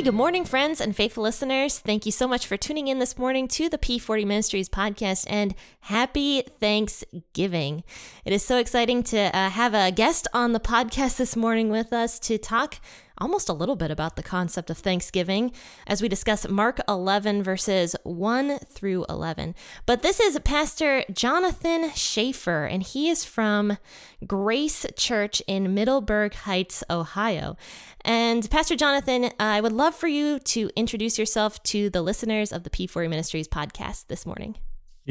Hey, good morning, friends and faithful listeners. Thank you so much for tuning in this morning to the P40 Ministries podcast and happy Thanksgiving. It is so exciting to uh, have a guest on the podcast this morning with us to talk almost a little bit about the concept of Thanksgiving as we discuss Mark 11, verses 1 through 11. But this is Pastor Jonathan Schaefer, and he is from Grace Church in Middleburg Heights, Ohio. And Pastor Jonathan, I would love for you to introduce yourself to the listeners of the P40 Ministries podcast this morning.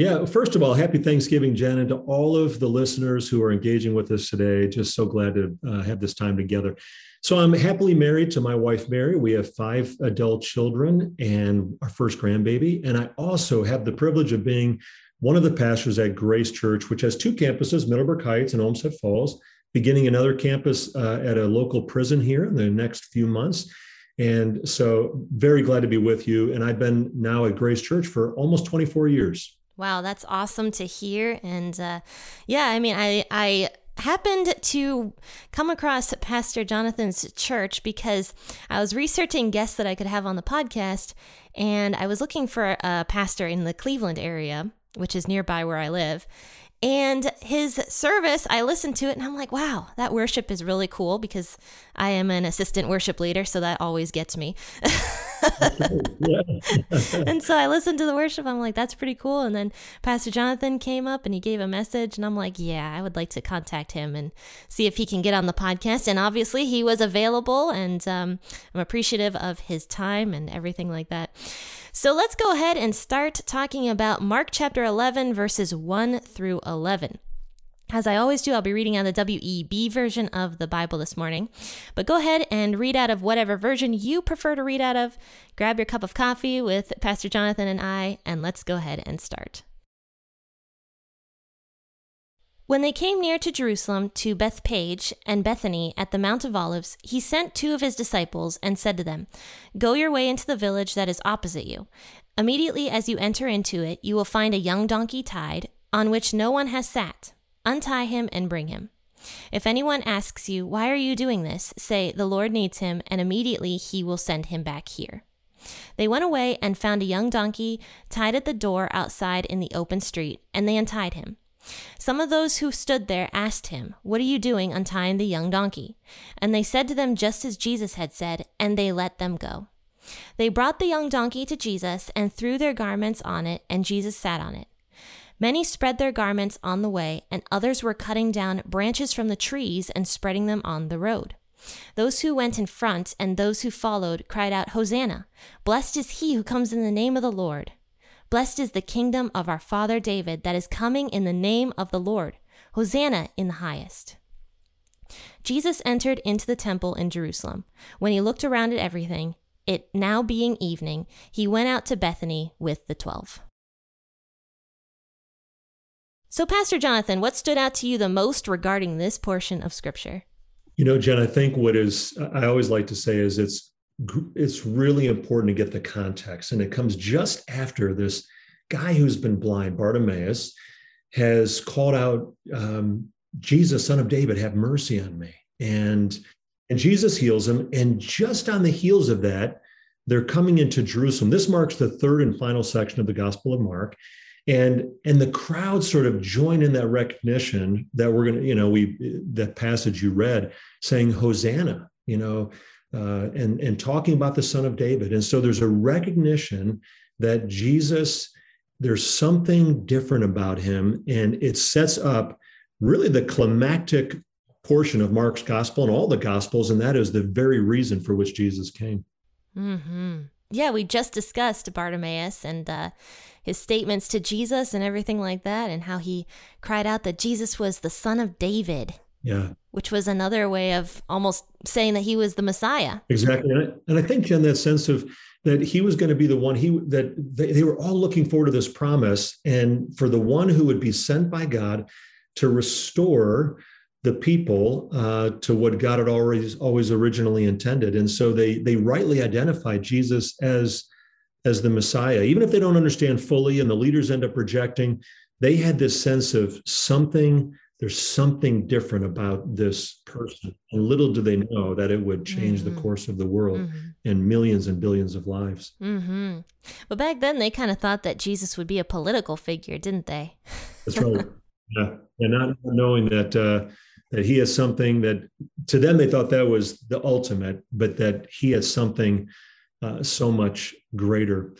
Yeah, first of all, happy Thanksgiving, Jen, and to all of the listeners who are engaging with us today. Just so glad to uh, have this time together. So I'm happily married to my wife, Mary. We have five adult children and our first grandbaby. And I also have the privilege of being one of the pastors at Grace Church, which has two campuses, Middleburg Heights and Olmsted Falls, beginning another campus uh, at a local prison here in the next few months. And so, very glad to be with you. And I've been now at Grace Church for almost 24 years. Wow, that's awesome to hear. And uh, yeah, I mean, I I happened to come across Pastor Jonathan's church because I was researching guests that I could have on the podcast, and I was looking for a pastor in the Cleveland area, which is nearby where I live. And his service, I listened to it and I'm like, wow, that worship is really cool because I am an assistant worship leader, so that always gets me. and so I listened to the worship. I'm like, that's pretty cool. And then Pastor Jonathan came up and he gave a message. And I'm like, yeah, I would like to contact him and see if he can get on the podcast. And obviously, he was available. And um, I'm appreciative of his time and everything like that. So let's go ahead and start talking about Mark chapter 11, verses 1 through 11. As I always do, I'll be reading out the WEB version of the Bible this morning. But go ahead and read out of whatever version you prefer to read out of. Grab your cup of coffee with Pastor Jonathan and I, and let's go ahead and start. When they came near to Jerusalem to Bethpage and Bethany at the Mount of Olives, he sent two of his disciples and said to them, Go your way into the village that is opposite you. Immediately as you enter into it, you will find a young donkey tied, on which no one has sat. Untie him and bring him. If anyone asks you, Why are you doing this? say, The Lord needs him, and immediately he will send him back here. They went away and found a young donkey tied at the door outside in the open street, and they untied him. Some of those who stood there asked him, What are you doing untying the young donkey? And they said to them just as Jesus had said, and they let them go. They brought the young donkey to Jesus and threw their garments on it, and Jesus sat on it. Many spread their garments on the way, and others were cutting down branches from the trees and spreading them on the road. Those who went in front and those who followed cried out, Hosanna! Blessed is he who comes in the name of the Lord. Blessed is the kingdom of our father David that is coming in the name of the Lord. Hosanna in the highest. Jesus entered into the temple in Jerusalem. When he looked around at everything, it now being evening, he went out to Bethany with the twelve. So, Pastor Jonathan, what stood out to you the most regarding this portion of Scripture? You know, Jen, I think what is, I always like to say is it's it's really important to get the context. And it comes just after this guy who's been blind, Bartimaeus, has called out, um, Jesus, son of David, have mercy on me. And, and Jesus heals him. And just on the heels of that, they're coming into Jerusalem. This marks the third and final section of the Gospel of Mark. And, and the crowd sort of join in that recognition that we're going to, you know, we, that passage you read saying, Hosanna, you know, uh, and, and talking about the Son of David. And so there's a recognition that Jesus, there's something different about him. And it sets up really the climactic portion of Mark's gospel and all the gospels. And that is the very reason for which Jesus came. Mm-hmm. yeah, we just discussed Bartimaeus and uh, his statements to Jesus and everything like that, and how he cried out that Jesus was the son of David. Yeah. Which was another way of almost saying that he was the Messiah. Exactly. And I, and I think, Jen, that sense of that he was going to be the one he that they, they were all looking forward to this promise and for the one who would be sent by God to restore the people uh, to what God had always always originally intended. And so they they rightly identified Jesus as as the Messiah, even if they don't understand fully, and the leaders end up rejecting. They had this sense of something. There's something different about this person, and little do they know that it would change mm-hmm. the course of the world mm-hmm. and millions and billions of lives. Mm-hmm. But back then, they kind of thought that Jesus would be a political figure, didn't they? That's right. yeah, and not knowing that. Uh, that he has something that to them they thought that was the ultimate, but that he has something uh, so much greater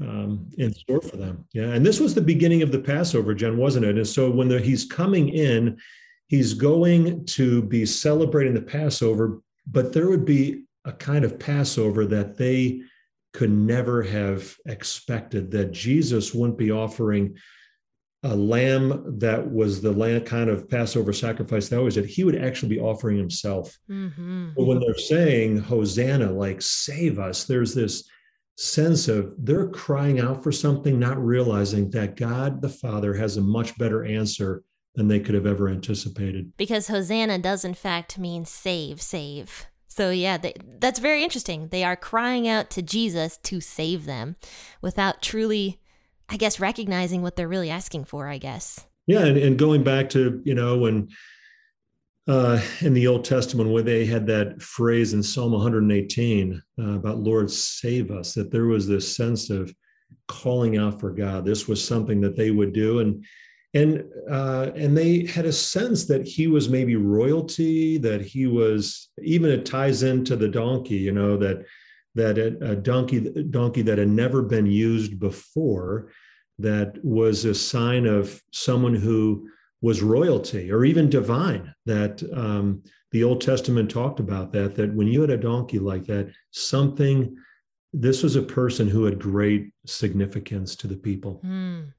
um, in store for them. Yeah, and this was the beginning of the Passover, Jen, wasn't it? And so when the, he's coming in, he's going to be celebrating the Passover, but there would be a kind of Passover that they could never have expected that Jesus wouldn't be offering a lamb that was the lamb kind of Passover sacrifice that was that he would actually be offering himself. Mm-hmm. But when they're saying Hosanna, like save us, there's this sense of they're crying out for something, not realizing that God the Father has a much better answer than they could have ever anticipated. Because Hosanna does in fact mean save, save. So yeah, they, that's very interesting. They are crying out to Jesus to save them without truly I guess recognizing what they're really asking for, I guess. Yeah, and, and going back to, you know, when uh, in the Old Testament where they had that phrase in Psalm 118 uh, about Lord save us, that there was this sense of calling out for God. This was something that they would do, and and uh, and they had a sense that he was maybe royalty, that he was even it ties into the donkey, you know that that a, donkey donkey that had never been used before that was a sign of someone who was royalty or even divine that um, the old testament talked about that that when you had a donkey like that something this was a person who had great significance to the people. Mm.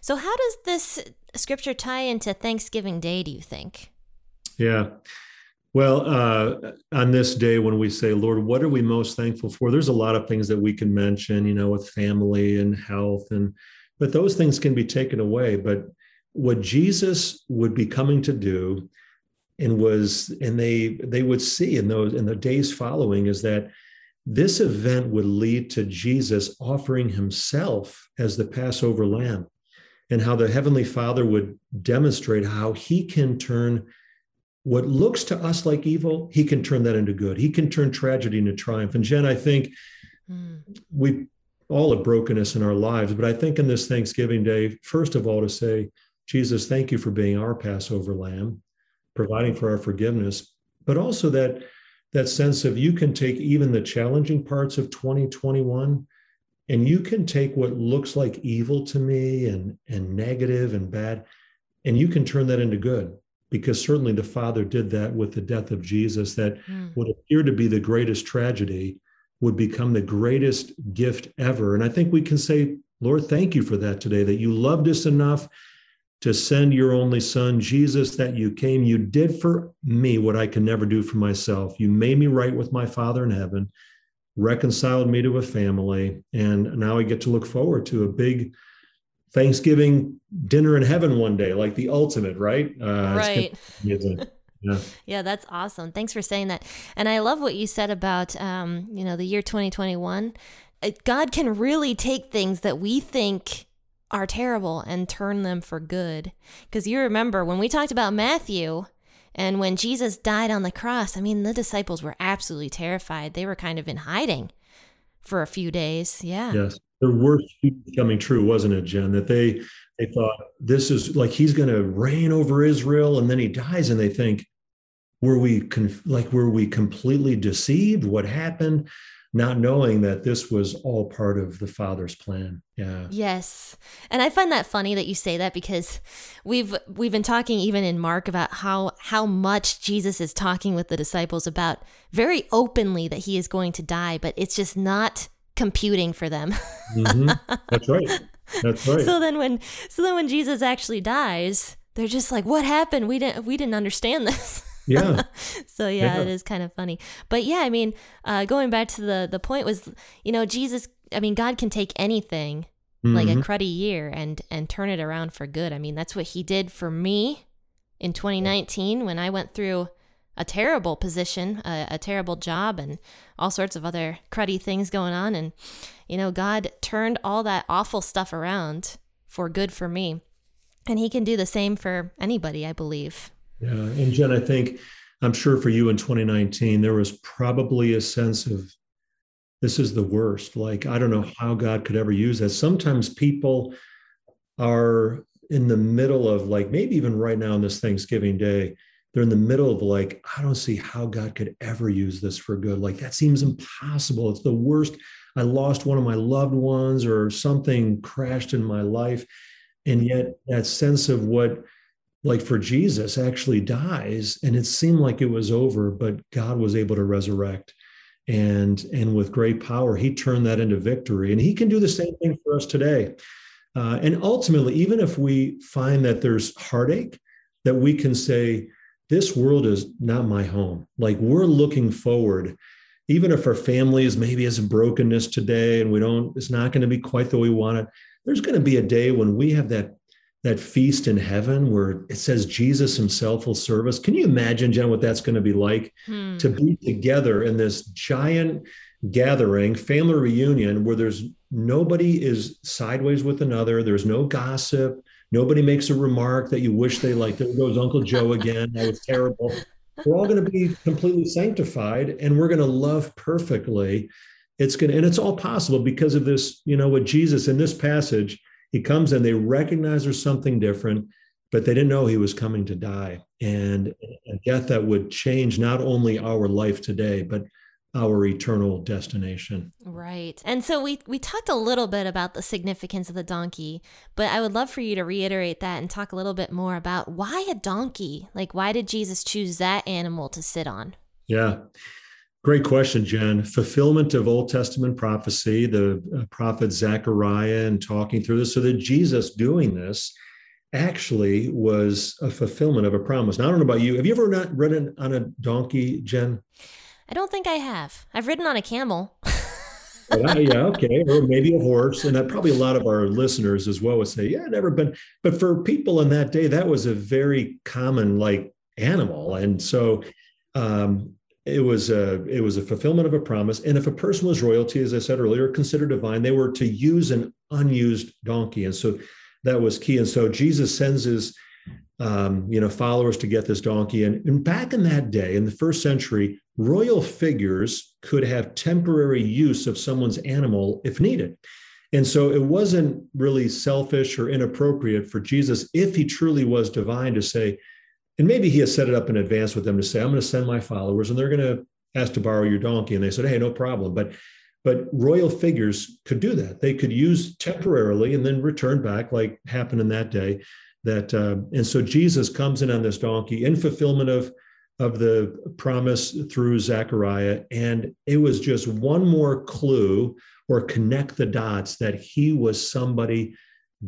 so how does this scripture tie into thanksgiving day do you think? Yeah well, uh, on this day when we say, Lord, what are we most thankful for? There's a lot of things that we can mention, you know, with family and health, and but those things can be taken away. But what Jesus would be coming to do, and was, and they they would see in those in the days following, is that this event would lead to Jesus offering Himself as the Passover Lamb, and how the Heavenly Father would demonstrate how He can turn what looks to us like evil, he can turn that into good. He can turn tragedy into triumph. And Jen, I think mm. we all have brokenness in our lives, but I think in this Thanksgiving Day, first of all, to say, Jesus, thank you for being our Passover lamb, providing for our forgiveness, but also that that sense of you can take even the challenging parts of 2021 and you can take what looks like evil to me and and negative and bad and you can turn that into good because certainly the Father did that with the death of Jesus, that mm. what appeared to be the greatest tragedy would become the greatest gift ever. And I think we can say, Lord, thank you for that today, that you loved us enough to send your only son, Jesus, that you came. You did for me what I can never do for myself. You made me right with my Father in heaven, reconciled me to a family. And now I get to look forward to a big Thanksgiving dinner in heaven one day, like the ultimate, right? Uh, right. Yeah. yeah, that's awesome. Thanks for saying that. And I love what you said about, um, you know, the year 2021. God can really take things that we think are terrible and turn them for good. Because you remember when we talked about Matthew and when Jesus died on the cross, I mean, the disciples were absolutely terrified. They were kind of in hiding for a few days. Yeah. Yes the worst coming true, wasn't it, Jen? That they they thought this is like he's going to reign over Israel, and then he dies, and they think, were we like were we completely deceived? What happened? Not knowing that this was all part of the Father's plan. Yeah. Yes, and I find that funny that you say that because we've we've been talking even in Mark about how how much Jesus is talking with the disciples about very openly that he is going to die, but it's just not computing for them. mm-hmm. That's right. That's right. So then when so then when Jesus actually dies, they're just like, "What happened? We didn't we didn't understand this." Yeah. so yeah, Yeah. it is kind of funny. But yeah, I mean, uh, going back to the the point was, you know, Jesus. I mean, God can take anything like a Mhm. cruddy year and and turn it around for good. I mean, that's what He did for me in 2019 when I went through a terrible position, a, a terrible job, and all sorts of other cruddy things going on. And you know, God turned all that awful stuff around for good for me, and He can do the same for anybody, I believe. Yeah. And Jen, I think, I'm sure for you in 2019, there was probably a sense of this is the worst. Like, I don't know how God could ever use that. Sometimes people are in the middle of, like, maybe even right now on this Thanksgiving day, they're in the middle of, like, I don't see how God could ever use this for good. Like, that seems impossible. It's the worst. I lost one of my loved ones or something crashed in my life. And yet, that sense of what, like for Jesus actually dies and it seemed like it was over but God was able to resurrect and and with great power he turned that into victory and he can do the same thing for us today uh, and ultimately even if we find that there's heartache that we can say this world is not my home like we're looking forward even if our family is maybe has a brokenness today and we don't it's not going to be quite the way we want it there's going to be a day when we have that that feast in heaven where it says Jesus himself will serve us. Can you imagine, Jen, what that's going to be like Hmm. to be together in this giant gathering, family reunion where there's nobody is sideways with another, there's no gossip, nobody makes a remark that you wish they like, there goes Uncle Joe again, that was terrible. We're all going to be completely sanctified and we're going to love perfectly. It's going to, and it's all possible because of this, you know, what Jesus in this passage, he comes and they recognize there's something different, but they didn't know he was coming to die and a death that would change not only our life today, but our eternal destination. Right. And so we we talked a little bit about the significance of the donkey, but I would love for you to reiterate that and talk a little bit more about why a donkey? Like why did Jesus choose that animal to sit on? Yeah. Great question, Jen. Fulfillment of Old Testament prophecy, the uh, prophet Zechariah, and talking through this, so that Jesus doing this actually was a fulfillment of a promise. Now, I don't know about you. Have you ever not ridden on a donkey, Jen? I don't think I have. I've ridden on a camel. I- yeah, okay, or maybe a horse, and that probably a lot of our listeners as well would say, "Yeah, I've never been." But for people in that day, that was a very common like animal, and so um, it was a it was a fulfillment of a promise. And if a person was royalty, as I said earlier, considered divine, they were to use an unused donkey, and so that was key. And so Jesus sends his um, you know followers to get this donkey, and, and back in that day, in the first century, royal figures could have temporary use of someone's animal if needed. And so it wasn't really selfish or inappropriate for Jesus, if he truly was divine, to say, and maybe he has set it up in advance with them to say, I'm going to send my followers and they're going to ask to borrow your donkey. And they said, Hey, no problem. But but royal figures could do that. They could use temporarily and then return back, like happened in that day. That uh, and so Jesus comes in on this donkey in fulfillment of of the promise through Zechariah. And it was just one more clue or connect the dots that he was somebody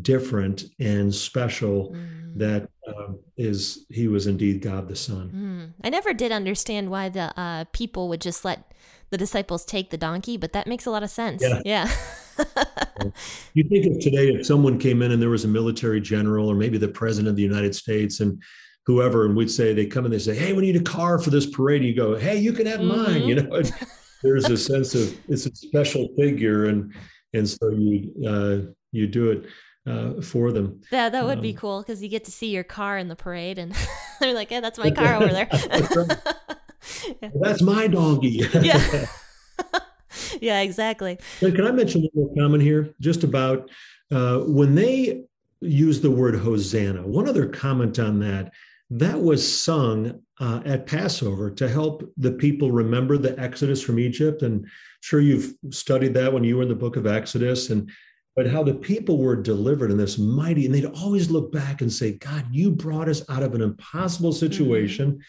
different and special Mm. that um, is he was indeed God the Son. Mm. I never did understand why the uh, people would just let the disciples take the donkey, but that makes a lot of sense. Yeah. yeah. You think of today if someone came in and there was a military general or maybe the president of the United States and whoever, and we'd say they come and they say, "Hey, we need a car for this parade." You go, "Hey, you can have mine." Mhm. You know, there's a sense of it's a special figure, and and so you uh, you do it uh, for them. Yeah, that would be Um, cool because you get to see your car in the parade, and they're like, "Yeah, that's my car over there." That's right. That's my donkey. yeah, yeah, exactly. Can I mention one more comment here, just about uh, when they use the word Hosanna? One other comment on that. That was sung uh, at Passover to help the people remember the Exodus from Egypt. And sure, you've studied that when you were in the book of Exodus, and but how the people were delivered in this mighty, and they'd always look back and say, "God, you brought us out of an impossible situation."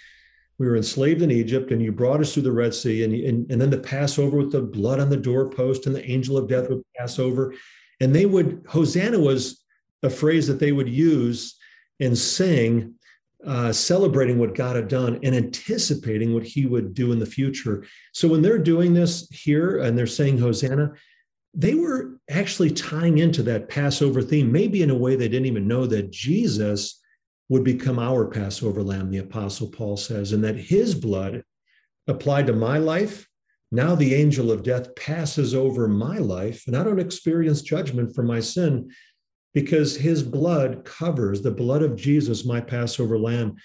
We were enslaved in Egypt, and you brought us through the Red Sea, and, and, and then the Passover with the blood on the doorpost, and the angel of death would pass over. And they would, Hosanna was a phrase that they would use and sing, uh, celebrating what God had done and anticipating what he would do in the future. So when they're doing this here and they're saying Hosanna, they were actually tying into that Passover theme, maybe in a way they didn't even know that Jesus would become our Passover lamb, the Apostle Paul says, and that his blood applied to my life. Now the angel of death passes over my life, and I don't experience judgment for my sin because his blood covers the blood of Jesus, my Passover lamb,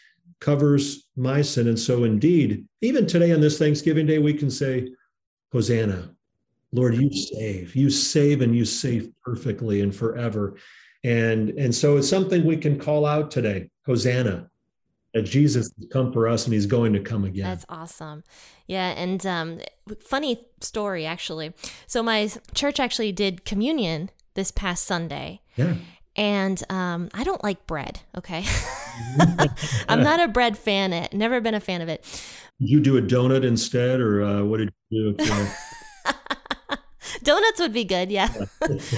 covers my sin. And so, indeed, even today on this Thanksgiving Day, we can say, Hosanna. Lord, you save, you save, and you save perfectly and forever. And, and so it's something we can call out today. Hosanna. That Jesus has come for us and he's going to come again. That's awesome. Yeah. And um, funny story, actually. So, my church actually did communion this past Sunday. Yeah. And um, I don't like bread. Okay. I'm not a bread fan. It never been a fan of it. You do a donut instead, or uh, what did you do? Donuts would be good, yeah.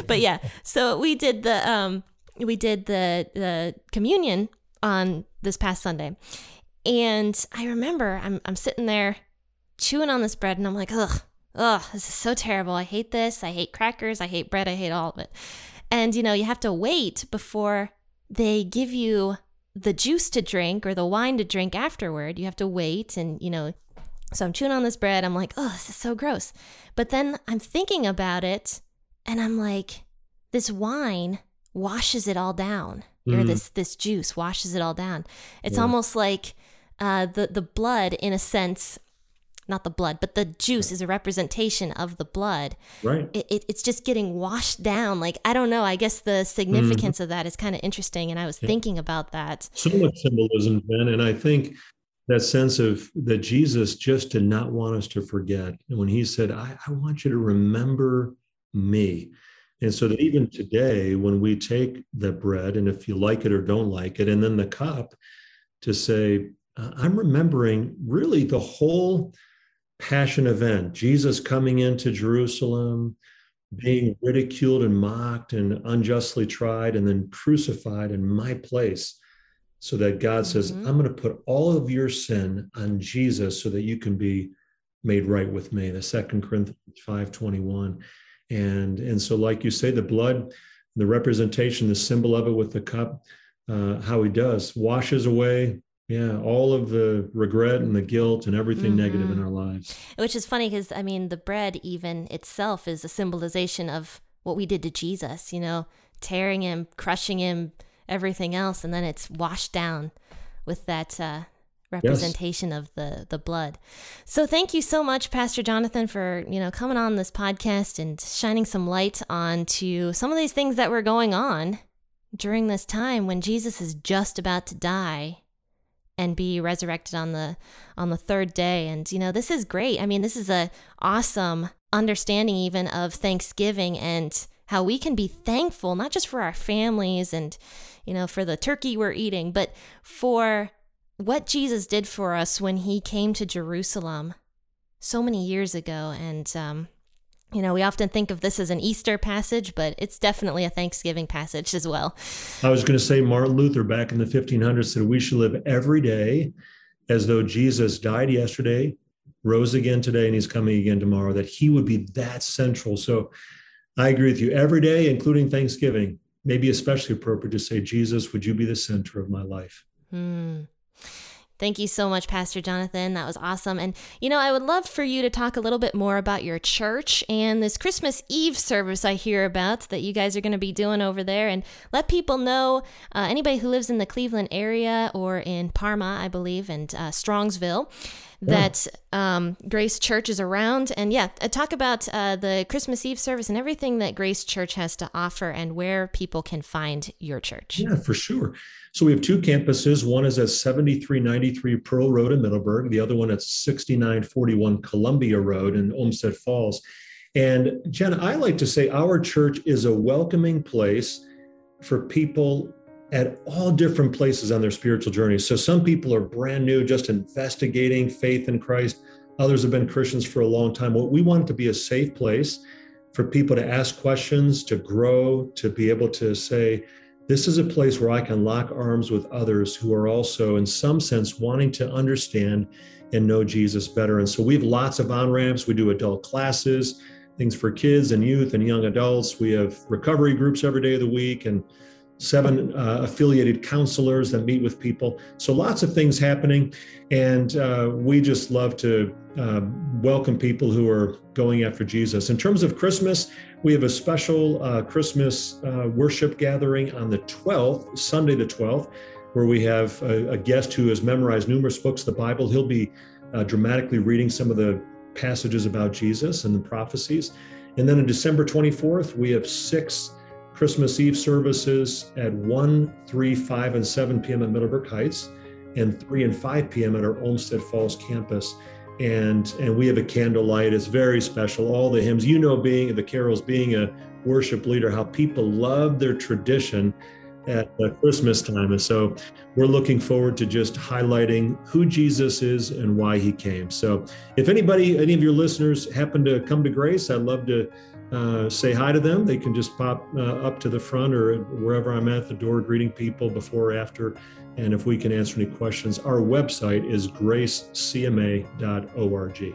but yeah, so we did the um, we did the the communion on this past Sunday. And I remember I'm, I'm sitting there chewing on this bread and I'm like, ugh, ugh, this is so terrible. I hate this. I hate crackers. I hate bread. I hate all of it. And, you know, you have to wait before they give you the juice to drink or the wine to drink afterward. You have to wait and, you know, so I'm chewing on this bread. I'm like, oh, this is so gross. But then I'm thinking about it and I'm like, this wine washes it all down mm. or this this juice washes it all down. It's yeah. almost like uh, the the blood, in a sense, not the blood, but the juice is a representation of the blood. Right. It, it, it's just getting washed down. Like, I don't know. I guess the significance mm-hmm. of that is kind of interesting. And I was yeah. thinking about that. So much symbolism, Ben. And I think that sense of that Jesus just did not want us to forget. And when he said, I, I want you to remember me. And so that even today, when we take the bread, and if you like it or don't like it, and then the cup to say, I'm remembering really the whole passion event Jesus coming into Jerusalem, being ridiculed and mocked and unjustly tried, and then crucified in my place. So that God says, mm-hmm. I'm going to put all of your sin on Jesus so that you can be made right with me. The second Corinthians 5 21 and and so like you say the blood the representation the symbol of it with the cup uh, how he does washes away yeah all of the regret and the guilt and everything mm-hmm. negative in our lives which is funny because i mean the bread even itself is a symbolization of what we did to jesus you know tearing him crushing him everything else and then it's washed down with that uh, representation yes. of the the blood. So thank you so much Pastor Jonathan for, you know, coming on this podcast and shining some light onto some of these things that were going on during this time when Jesus is just about to die and be resurrected on the on the third day and you know this is great. I mean, this is a awesome understanding even of Thanksgiving and how we can be thankful not just for our families and you know for the turkey we're eating, but for what Jesus did for us when he came to Jerusalem so many years ago. And, um, you know, we often think of this as an Easter passage, but it's definitely a Thanksgiving passage as well. I was going to say Martin Luther back in the 1500s said we should live every day as though Jesus died yesterday, rose again today, and he's coming again tomorrow, that he would be that central. So I agree with you. Every day, including Thanksgiving, maybe especially appropriate to say, Jesus, would you be the center of my life? Hmm. Thank you so much, Pastor Jonathan. That was awesome. And, you know, I would love for you to talk a little bit more about your church and this Christmas Eve service I hear about that you guys are going to be doing over there and let people know uh, anybody who lives in the Cleveland area or in Parma, I believe, and uh, Strongsville that um, Grace Church is around. And yeah, uh, talk about uh, the Christmas Eve service and everything that Grace Church has to offer and where people can find your church. Yeah, for sure. So we have two campuses. One is at 7393 Pearl Road in Middleburg. The other one at 6941 Columbia Road in Olmsted Falls. And Jen, I like to say our church is a welcoming place for people at all different places on their spiritual journey. So some people are brand new, just investigating faith in Christ. Others have been Christians for a long time. Well, we want to be a safe place for people to ask questions, to grow, to be able to say, this is a place where I can lock arms with others who are also, in some sense, wanting to understand and know Jesus better. And so we have lots of on ramps. We do adult classes, things for kids and youth and young adults. We have recovery groups every day of the week and seven uh, affiliated counselors that meet with people. So lots of things happening. And uh, we just love to uh, welcome people who are going after Jesus. In terms of Christmas, we have a special uh, Christmas uh, worship gathering on the 12th, Sunday the 12th, where we have a, a guest who has memorized numerous books of the Bible. He'll be uh, dramatically reading some of the passages about Jesus and the prophecies. And then on December 24th, we have six Christmas Eve services at 1, 3, 5, and 7 p.m. at Middleburg Heights, and 3 and 5 p.m. at our Olmsted Falls campus. And, and we have a candlelight. It's very special. All the hymns, you know, being the carols, being a worship leader, how people love their tradition at Christmas time. And so we're looking forward to just highlighting who Jesus is and why he came. So if anybody, any of your listeners happen to come to Grace, I'd love to uh, say hi to them. They can just pop uh, up to the front or wherever I'm at the door greeting people before or after. And if we can answer any questions, our website is gracecma.org.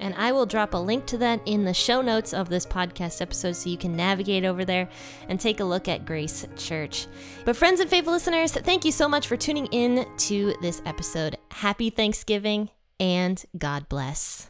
And I will drop a link to that in the show notes of this podcast episode so you can navigate over there and take a look at Grace Church. But, friends and faithful listeners, thank you so much for tuning in to this episode. Happy Thanksgiving and God bless.